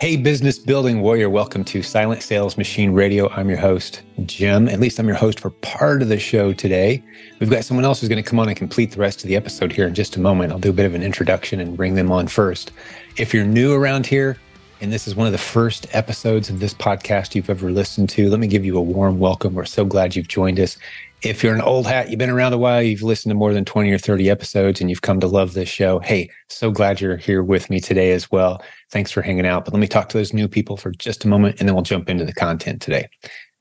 Hey, business building warrior, welcome to Silent Sales Machine Radio. I'm your host, Jim. At least I'm your host for part of the show today. We've got someone else who's going to come on and complete the rest of the episode here in just a moment. I'll do a bit of an introduction and bring them on first. If you're new around here, and this is one of the first episodes of this podcast you've ever listened to, let me give you a warm welcome. We're so glad you've joined us. If you're an old hat, you've been around a while, you've listened to more than 20 or 30 episodes, and you've come to love this show, hey, so glad you're here with me today as well. Thanks for hanging out. But let me talk to those new people for just a moment, and then we'll jump into the content today.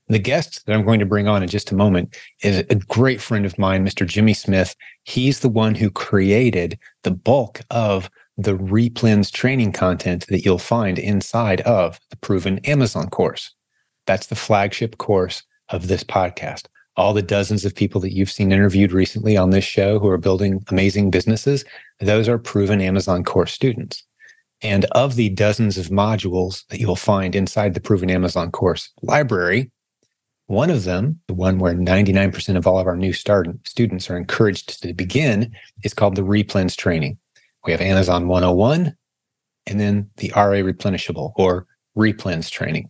The guest that I'm going to bring on in just a moment is a great friend of mine, Mr. Jimmy Smith. He's the one who created the bulk of the Replens training content that you'll find inside of the Proven Amazon course. That's the flagship course of this podcast all the dozens of people that you've seen interviewed recently on this show who are building amazing businesses, those are proven Amazon course students. And of the dozens of modules that you'll find inside the proven Amazon course library, one of them, the one where 99% of all of our new start students are encouraged to begin, is called the Replens training. We have Amazon 101 and then the RA replenishable or Replens training.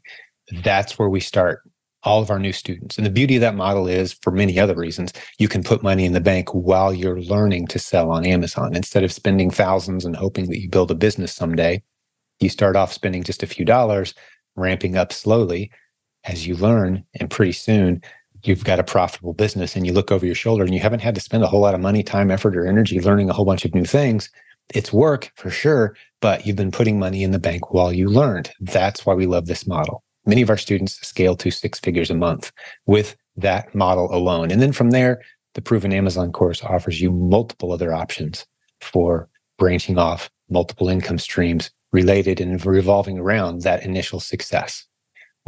That's where we start all of our new students. And the beauty of that model is, for many other reasons, you can put money in the bank while you're learning to sell on Amazon. Instead of spending thousands and hoping that you build a business someday, you start off spending just a few dollars, ramping up slowly as you learn. And pretty soon, you've got a profitable business and you look over your shoulder and you haven't had to spend a whole lot of money, time, effort, or energy learning a whole bunch of new things. It's work for sure, but you've been putting money in the bank while you learned. That's why we love this model. Many of our students scale to six figures a month with that model alone. And then from there, the Proven Amazon course offers you multiple other options for branching off multiple income streams related and revolving around that initial success.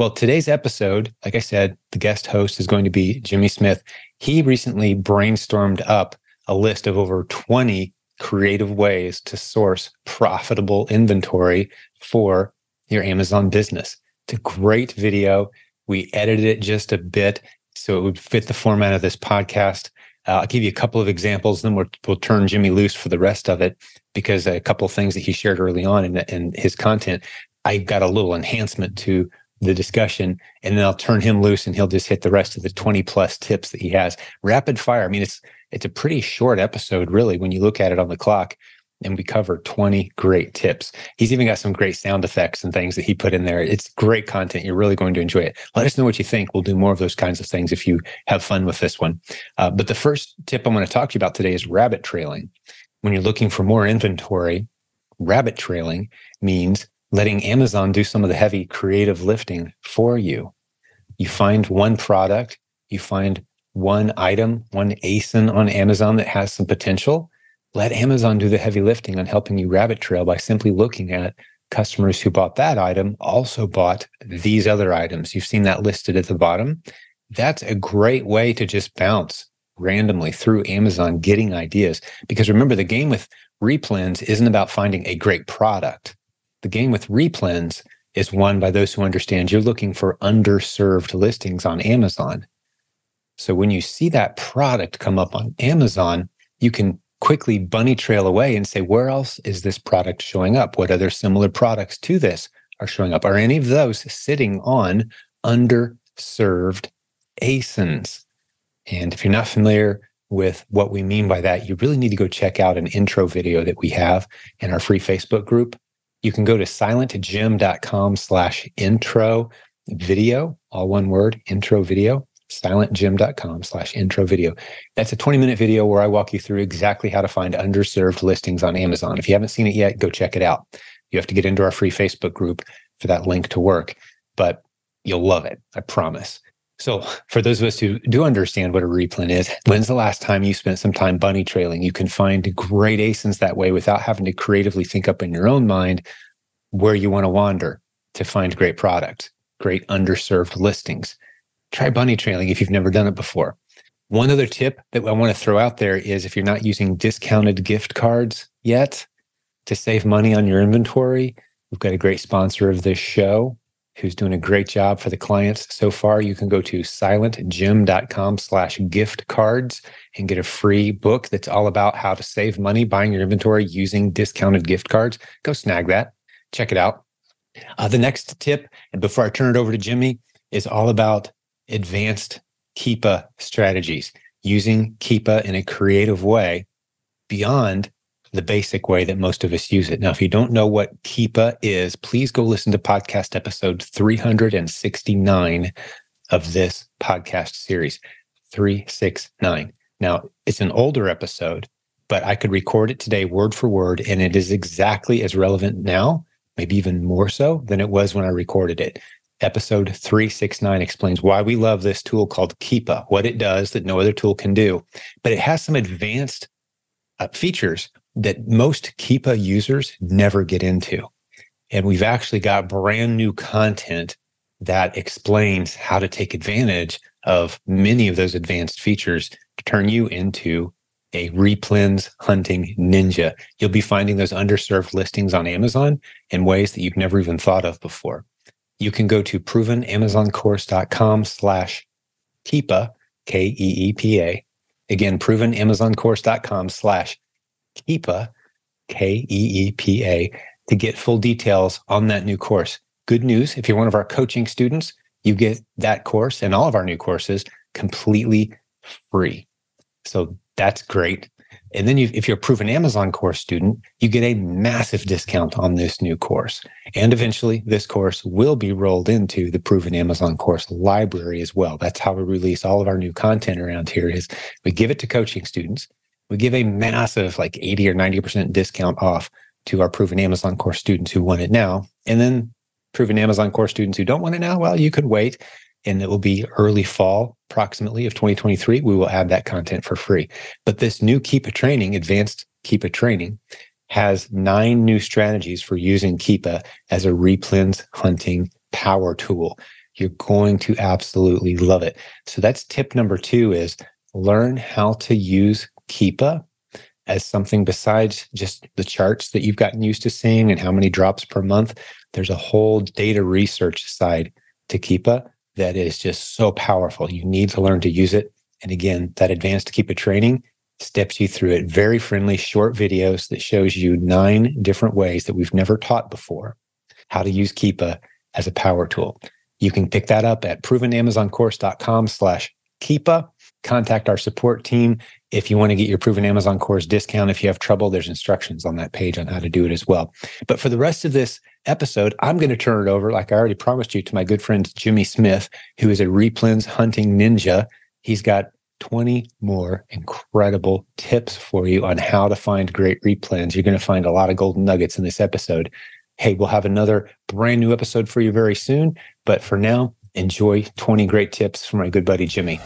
Well, today's episode, like I said, the guest host is going to be Jimmy Smith. He recently brainstormed up a list of over 20 creative ways to source profitable inventory for your Amazon business. It's a great video. We edited it just a bit so it would fit the format of this podcast. Uh, I'll give you a couple of examples, then we'll, we'll turn Jimmy loose for the rest of it because a couple of things that he shared early on in, in his content, I got a little enhancement to the discussion, and then I'll turn him loose and he'll just hit the rest of the 20 plus tips that he has. Rapid fire. I mean, it's it's a pretty short episode, really, when you look at it on the clock and we cover 20 great tips. He's even got some great sound effects and things that he put in there. It's great content. You're really going to enjoy it. Let us know what you think. We'll do more of those kinds of things if you have fun with this one. Uh, but the first tip I'm going to talk to you about today is rabbit trailing. When you're looking for more inventory, rabbit trailing means letting Amazon do some of the heavy creative lifting for you. You find one product, you find one item, one ASIN on Amazon that has some potential let Amazon do the heavy lifting on helping you rabbit trail by simply looking at customers who bought that item also bought these other items. You've seen that listed at the bottom. That's a great way to just bounce randomly through Amazon getting ideas. Because remember, the game with Replens isn't about finding a great product. The game with Replens is won by those who understand you're looking for underserved listings on Amazon. So when you see that product come up on Amazon, you can quickly bunny trail away and say, where else is this product showing up? What other similar products to this are showing up? Are any of those sitting on underserved ASINs? And if you're not familiar with what we mean by that, you really need to go check out an intro video that we have in our free Facebook group. You can go to silentjim.com slash intro video, all one word, intro video silentjim.com slash intro video. That's a 20 minute video where I walk you through exactly how to find underserved listings on Amazon. If you haven't seen it yet, go check it out. You have to get into our free Facebook group for that link to work, but you'll love it. I promise. So, for those of us who do understand what a replen is, when's the last time you spent some time bunny trailing? You can find great ASINs that way without having to creatively think up in your own mind where you want to wander to find great products, great underserved listings try bunny trailing if you've never done it before. One other tip that I want to throw out there is if you're not using discounted gift cards yet to save money on your inventory, we've got a great sponsor of this show who's doing a great job for the clients so far. You can go to silentjim.com slash gift cards and get a free book that's all about how to save money buying your inventory using discounted gift cards. Go snag that. Check it out. Uh, the next tip, and before I turn it over to Jimmy, is all about advanced Keepa strategies, using Keepa in a creative way beyond the basic way that most of us use it. Now, if you don't know what Keepa is, please go listen to podcast episode 369 of this podcast series. 369. Now, it's an older episode, but I could record it today word for word, and it is exactly as relevant now, maybe even more so than it was when I recorded it. Episode 369 explains why we love this tool called Keepa, what it does that no other tool can do. But it has some advanced uh, features that most Keepa users never get into. And we've actually got brand new content that explains how to take advantage of many of those advanced features to turn you into a replens hunting ninja. You'll be finding those underserved listings on Amazon in ways that you've never even thought of before. You can go to provenamazoncourse.com slash Keepa, K-E-E-P-A. Again, provenamazoncourse.com slash Keepa, K-E-E-P-A, to get full details on that new course. Good news, if you're one of our coaching students, you get that course and all of our new courses completely free. So that's great. And then you, if you're a proven Amazon course student, you get a massive discount on this new course. And eventually, this course will be rolled into the proven Amazon course library as well. That's how we release all of our new content around here is we give it to coaching students. We give a massive like 80 or 90% discount off to our proven Amazon course students who want it now. And then proven Amazon course students who don't want it now, well, you could wait and it will be early fall approximately of 2023 we will add that content for free. But this new keepa training advanced keepa training has nine new strategies for using keepa as a replens hunting power tool. You're going to absolutely love it. So that's tip number two is learn how to use keepa as something besides just the charts that you've gotten used to seeing and how many drops per month there's a whole data research side to keepa that is just so powerful. You need to learn to use it. And again, that advanced Keepa training steps you through it. Very friendly, short videos that shows you nine different ways that we've never taught before how to use Keepa as a power tool. You can pick that up at provenamazoncourse.com slash Keepa. Contact our support team if you want to get your proven Amazon course discount. If you have trouble, there's instructions on that page on how to do it as well. But for the rest of this episode, I'm going to turn it over, like I already promised you, to my good friend Jimmy Smith, who is a replens hunting ninja. He's got 20 more incredible tips for you on how to find great replens. You're going to find a lot of golden nuggets in this episode. Hey, we'll have another brand new episode for you very soon. But for now, enjoy 20 great tips from my good buddy Jimmy.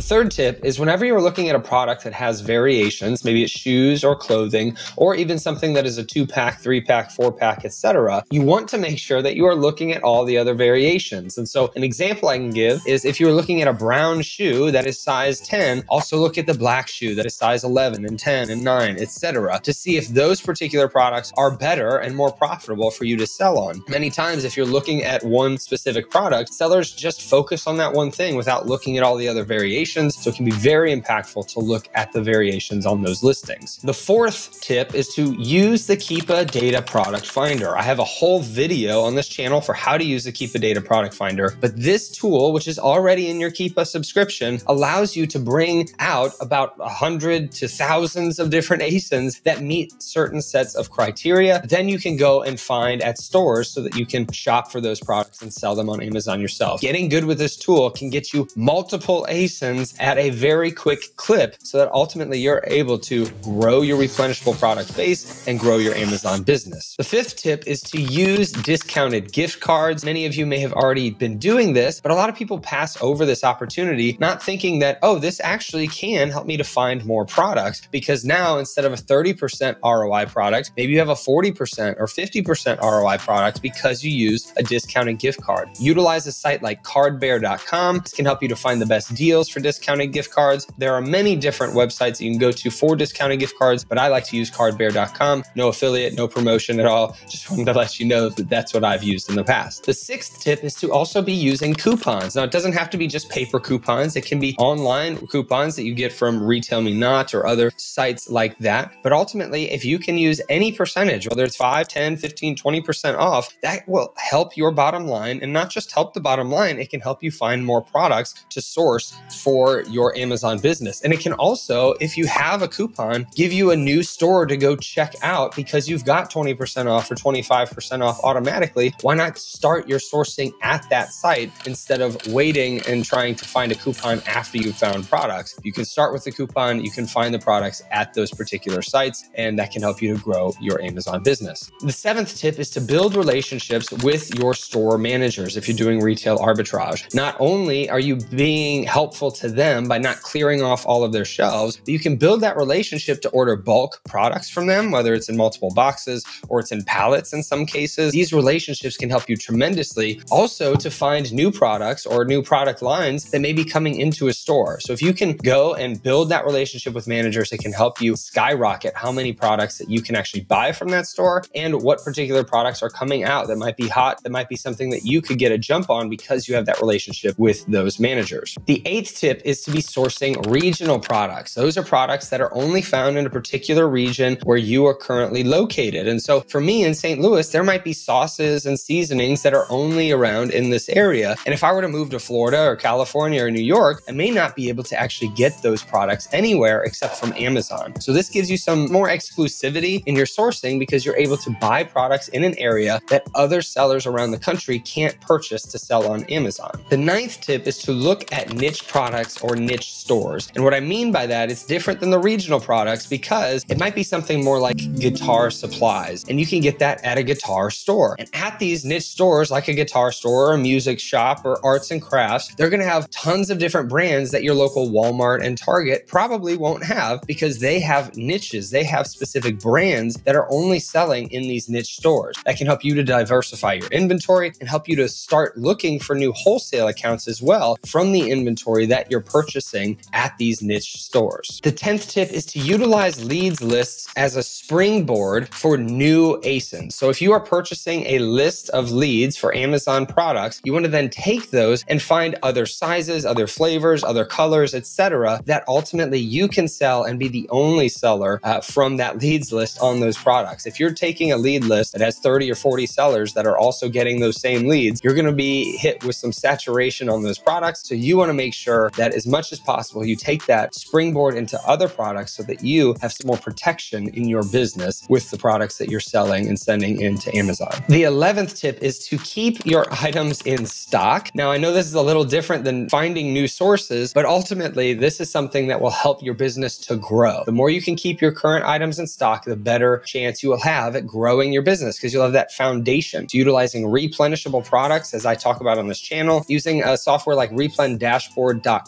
The third tip is whenever you're looking at a product that has variations, maybe it's shoes or clothing, or even something that is a two pack, three pack, four pack, etc., you want to make sure that you are looking at all the other variations. And so, an example I can give is if you're looking at a brown shoe that is size 10, also look at the black shoe that is size 11 and 10 and 9, etc., to see if those particular products are better and more profitable for you to sell on. Many times, if you're looking at one specific product, sellers just focus on that one thing without looking at all the other variations variations. So it can be very impactful to look at the variations on those listings. The fourth tip is to use the Keepa Data Product Finder. I have a whole video on this channel for how to use the Keepa Data Product Finder, but this tool, which is already in your Keepa subscription, allows you to bring out about a hundred to thousands of different ASINs that meet certain sets of criteria. Then you can go and find at stores so that you can shop for those products and sell them on Amazon yourself. Getting good with this tool can get you multiple ASINs at a very quick clip so that ultimately you're able to grow your replenishable product base and grow your Amazon business. The fifth tip is to use discounted gift cards. Many of you may have already been doing this, but a lot of people pass over this opportunity, not thinking that, oh, this actually can help me to find more products because now instead of a 30% ROI product, maybe you have a 40% or 50% ROI product because you use a discounted gift card. Utilize a site like cardbear.com. This can help you to find the best deals for for discounted gift cards. There are many different websites you can go to for discounted gift cards, but I like to use cardbear.com. No affiliate, no promotion at all. Just wanted to let you know that that's what I've used in the past. The sixth tip is to also be using coupons. Now, it doesn't have to be just paper coupons, it can be online coupons that you get from Retail Me Not or other sites like that. But ultimately, if you can use any percentage, whether it's 5, 10, 15, 20% off, that will help your bottom line and not just help the bottom line, it can help you find more products to source for your Amazon business. And it can also, if you have a coupon, give you a new store to go check out because you've got 20% off or 25% off automatically. Why not start your sourcing at that site instead of waiting and trying to find a coupon after you've found products? You can start with the coupon, you can find the products at those particular sites, and that can help you to grow your Amazon business. The seventh tip is to build relationships with your store managers if you're doing retail arbitrage. Not only are you being helpful to them by not clearing off all of their shelves, you can build that relationship to order bulk products from them, whether it's in multiple boxes or it's in pallets in some cases. These relationships can help you tremendously. Also, to find new products or new product lines that may be coming into a store. So if you can go and build that relationship with managers, it can help you skyrocket how many products that you can actually buy from that store and what particular products are coming out that might be hot, that might be something that you could get a jump on because you have that relationship with those managers. The eighth tip is to be sourcing regional products. Those are products that are only found in a particular region where you are currently located. And so for me in St. Louis, there might be sauces and seasonings that are only around in this area. And if I were to move to Florida or California or New York, I may not be able to actually get those products anywhere except from Amazon. So this gives you some more exclusivity in your sourcing because you're able to buy products in an area that other sellers around the country can't purchase to sell on Amazon. The ninth tip is to look at niche products or niche stores. And what I mean by that, it's different than the regional products because it might be something more like guitar supplies, and you can get that at a guitar store. And at these niche stores, like a guitar store or a music shop or arts and crafts, they're going to have tons of different brands that your local Walmart and Target probably won't have because they have niches. They have specific brands that are only selling in these niche stores. That can help you to diversify your inventory and help you to start looking for new wholesale accounts as well from the inventory you're purchasing at these niche stores. The 10th tip is to utilize leads lists as a springboard for new ASINs. So if you are purchasing a list of leads for Amazon products, you want to then take those and find other sizes, other flavors, other colors, etc., that ultimately you can sell and be the only seller uh, from that leads list on those products. If you're taking a lead list that has 30 or 40 sellers that are also getting those same leads, you're going to be hit with some saturation on those products. So you want to make sure that as much as possible, you take that springboard into other products so that you have some more protection in your business with the products that you're selling and sending into Amazon. The 11th tip is to keep your items in stock. Now, I know this is a little different than finding new sources, but ultimately, this is something that will help your business to grow. The more you can keep your current items in stock, the better chance you will have at growing your business because you'll have that foundation to utilizing replenishable products, as I talk about on this channel. Using a software like Replen replendashboard.com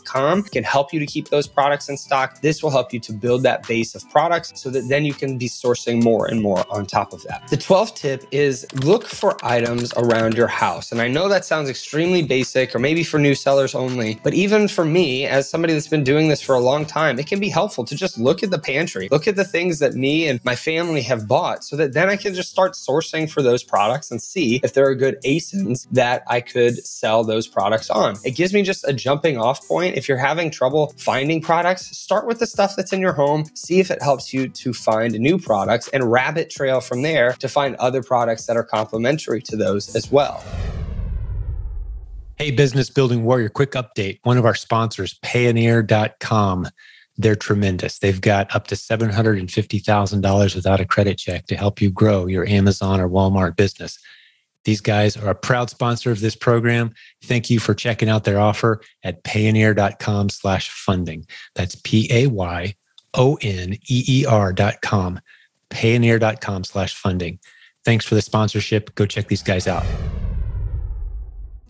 can help you to keep those products in stock. This will help you to build that base of products so that then you can be sourcing more and more on top of that. The 12th tip is look for items around your house. And I know that sounds extremely basic or maybe for new sellers only, but even for me, as somebody that's been doing this for a long time, it can be helpful to just look at the pantry, look at the things that me and my family have bought so that then I can just start sourcing for those products and see if there are good ASINs that I could sell those products on. It gives me just a jumping off point. If you're having trouble finding products, start with the stuff that's in your home, see if it helps you to find new products and rabbit trail from there to find other products that are complementary to those as well. Hey, Business Building Warrior, quick update. One of our sponsors, Payoneer.com, they're tremendous. They've got up to $750,000 without a credit check to help you grow your Amazon or Walmart business. These guys are a proud sponsor of this program. Thank you for checking out their offer at payoneer.com slash funding. That's P-A-Y-O-N-E-E-R dot com, payoneer.com slash funding. Thanks for the sponsorship. Go check these guys out.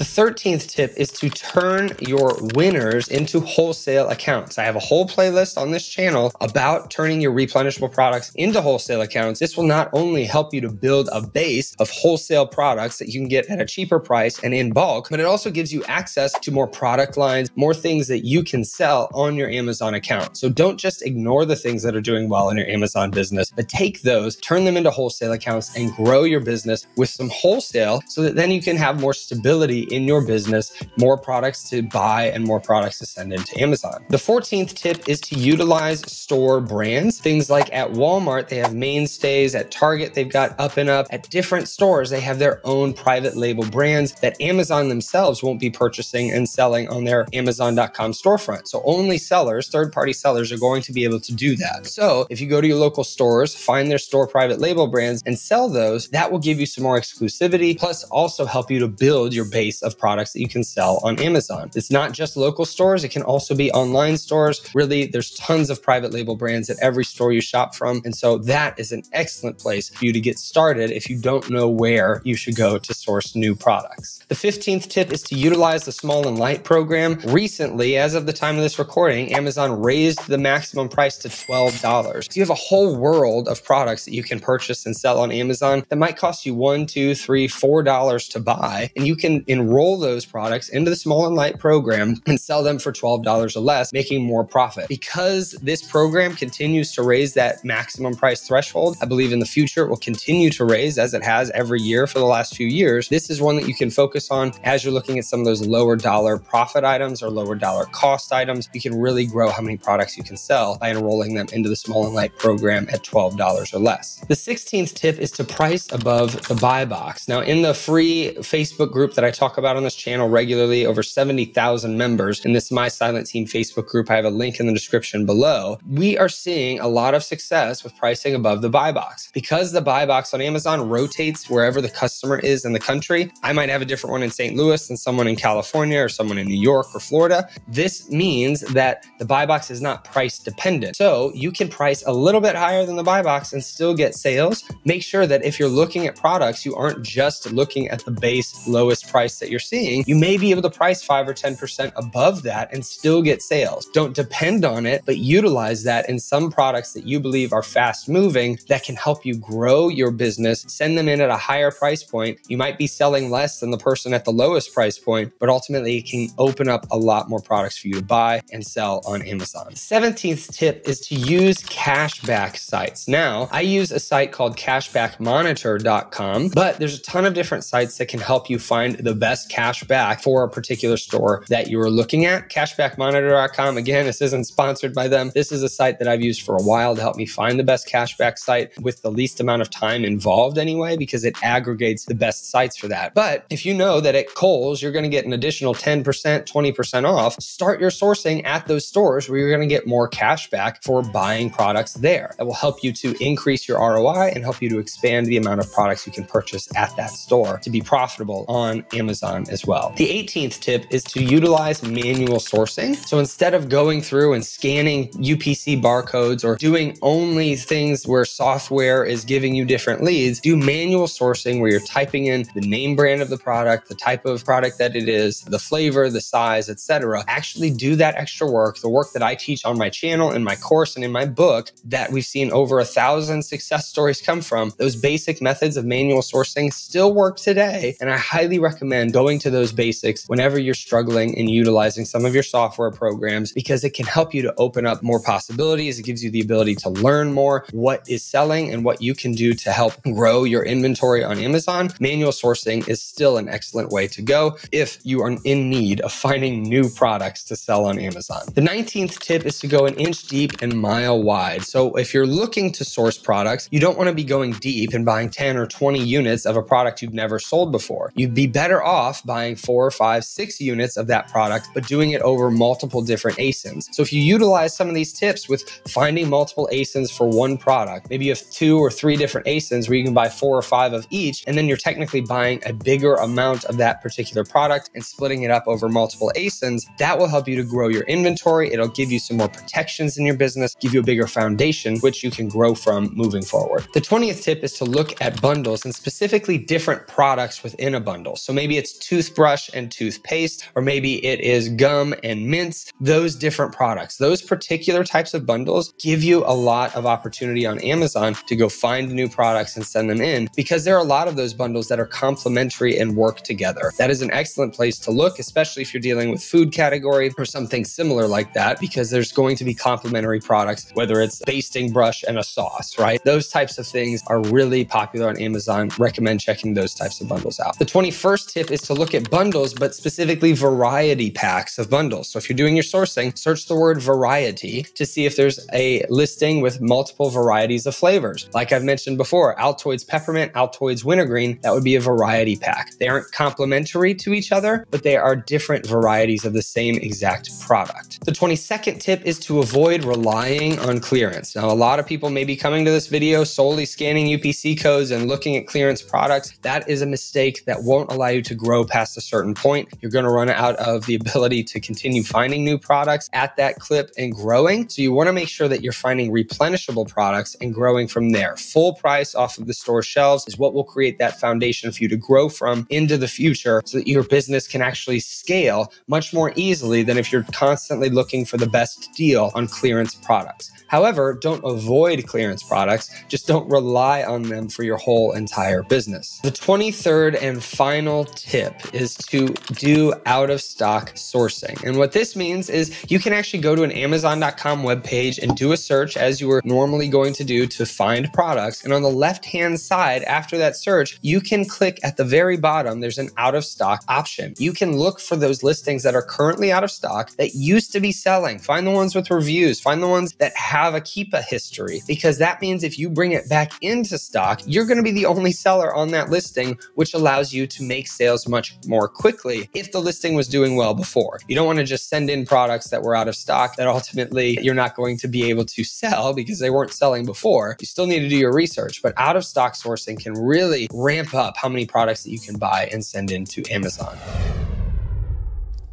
The 13th tip is to turn your winners into wholesale accounts. I have a whole playlist on this channel about turning your replenishable products into wholesale accounts. This will not only help you to build a base of wholesale products that you can get at a cheaper price and in bulk, but it also gives you access to more product lines, more things that you can sell on your Amazon account. So don't just ignore the things that are doing well in your Amazon business, but take those, turn them into wholesale accounts and grow your business with some wholesale so that then you can have more stability in your business, more products to buy and more products to send into Amazon. The 14th tip is to utilize store brands. Things like at Walmart, they have mainstays. At Target, they've got up and up. At different stores, they have their own private label brands that Amazon themselves won't be purchasing and selling on their Amazon.com storefront. So only sellers, third party sellers, are going to be able to do that. So if you go to your local stores, find their store private label brands and sell those, that will give you some more exclusivity, plus also help you to build your base of products that you can sell on Amazon. It's not just local stores, it can also be online stores. Really, there's tons of private label brands at every store you shop from. And so that is an excellent place for you to get started if you don't know where you should go to source new products. The 15th tip is to utilize the small and light program. Recently, as of the time of this recording, Amazon raised the maximum price to $12. So you have a whole world of products that you can purchase and sell on Amazon that might cost you one, two, three, four dollars to buy. And you can enroll those products into the small and light program and sell them for $12 or less, making more profit. Because this program continues to raise that maximum price threshold, I believe in the future it will continue to raise as it has every year for the last few years. This is one that you can focus on as you're looking at some of those lower dollar profit items or lower dollar cost items. You can really grow how many products you can sell by enrolling them into the small and light program at $12 or less. The 16th tip is to price above the buy box. Now, in the free Facebook group that I talk about on this channel regularly, over 70,000 members in this My Silent Team Facebook group, I have a link in the description below. We are seeing a lot of success with pricing above the buy box. Because the buy box on Amazon rotates wherever the customer is in the country, I might have a different one in St. Louis than someone in California or someone in New York or Florida. This means that the buy box is not price dependent. So you can price a little bit higher than the buy box and still get sales. Make sure that if you're looking at products, you aren't just looking at the base lowest price that you're seeing. You may be able to price 5 or 10% above that and still get sales. Don't depend on it, but utilize that in some products that you believe are fast moving that can help you grow your business. Send them in at a higher price point. You might be selling less than the person at the lowest price point, but ultimately it can open up a lot more products for you to buy and sell on Amazon. 17th tip is to use cashback sites. Now, I use a site called cashbackmonitor.com, but there's a ton of different sites that can help you find the best cashback for a particular store that you are looking at. Cashbackmonitor.com, again, this isn't sponsored by them. This is a site that I've used for a while to help me find the best cashback site with the least amount of time involved anyway, because it aggregates the best sites for that. But if you know that at Kohl's, you're going to get an additional 10%, 20% off, start your sourcing at those stores where you're going to get more cash back for buying products there. That will help you to increase your ROI and help you to expand the amount of products you can purchase at that store to be profitable on Amazon as well. The 18th tip is to utilize manual sourcing. So instead of going through and scanning UPC barcodes or doing only things where software is giving you different leads, do manual sourcing where you're typing in the name brand of the product, the type of product that it is, the flavor, the size, etc. Actually do that extra work, the work that I teach on my channel, in my course, and in my book that we've seen over a thousand success stories come from. Those basic methods of manual sourcing still work today. And I highly recommend going to those basics whenever you're struggling in utilizing some of your software programs because it can help you to open up more possibilities. It gives you the ability to learn more what is selling and what you can do to help grow your inventory on Amazon. Manual sourcing is still an excellent way to go if you are in need of finding new products to sell on Amazon. The 19th tip is to go an inch deep and mile wide. So if you're looking to source products, you don't want to be going deep and buying 10 or 20 units of a product you've never sold before. You'd be better off buying four or five, six units of that product, but doing it over multiple different ASINs. So if you utilize some of these tips with finding multiple ASINs for one product, maybe you have two or three different ASINs where you can buy four or five of each, and then you're technically buying a bigger amount of that particular product and splitting it up over multiple ASINs, that will help you to grow your inventory. It'll give you some more protections in your business, give you a bigger foundation, which you can grow from moving forward. The 20th tip is to look at bundles and specifically different products within a bundle. So maybe it's toothbrush and toothpaste, or maybe it is gum and mints, those different products. Those particular types of bundles give you a lot of opportunity on Amazon to go find new products and send them in because there are a lot of those bundles that are complementary and work together. That is an excellent place to look, especially if you're dealing with food category or something similar like that, because there's going to be complementary products, whether it's basting brush and a sauce, right? Those types of things are really popular on Amazon. Recommend checking those types of bundles out. The 21st tip is to look at bundles, but specifically variety packs of bundles. So if you're doing your sourcing, search the word variety to see if there's a listing with multiple varieties of flavors. Like I've mentioned before, Altoids peppermint, Altoids wintergreen, that would be a variety pack. They aren't complementary to each other, but they are different varieties of the same exact product. The 22nd tip is to avoid relying on clearance. Now, a lot of people may be coming to this video solely scanning UPC codes and looking at clearance products. That is a mistake that won't allow you to grow past a certain point. You're going to run out of the ability to continue finding new products at that clip and growing. So you want to make sure that you're finding replenishable products and growing from there. Full price off of the store shelves is what will create that foundation for you to grow from into the future so that your business can actually scale much more easily than if you're constantly looking for the best deal on clearance products. However, don't avoid clearance products, just don't rely on them for your whole entire business. The 23rd and final tip is to do out of stock sourcing. And what this means is you can actually go to an Amazon.com webpage and do a search as you were normally going to do to find products. And on the left hand side, after that search, you can click at the very bottom, there's an out of stock option. You can look for those listings that are currently out of stock that used to be selling. Find the ones with reviews, find the ones that have have a Keepa history because that means if you bring it back into stock, you're going to be the only seller on that listing, which allows you to make sales much more quickly if the listing was doing well before. You don't want to just send in products that were out of stock that ultimately you're not going to be able to sell because they weren't selling before. You still need to do your research, but out of stock sourcing can really ramp up how many products that you can buy and send into Amazon.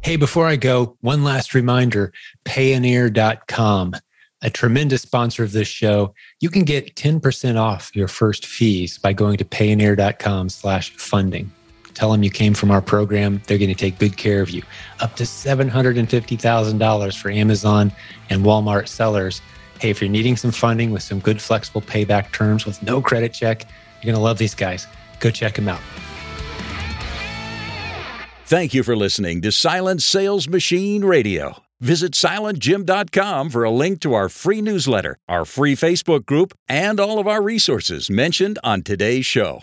Hey, before I go, one last reminder payoneer.com a tremendous sponsor of this show, you can get 10% off your first fees by going to payoneer.com slash funding. Tell them you came from our program. They're going to take good care of you. Up to $750,000 for Amazon and Walmart sellers. Hey, if you're needing some funding with some good flexible payback terms with no credit check, you're going to love these guys. Go check them out. Thank you for listening to Silent Sales Machine Radio. Visit silentjim.com for a link to our free newsletter, our free Facebook group, and all of our resources mentioned on today's show.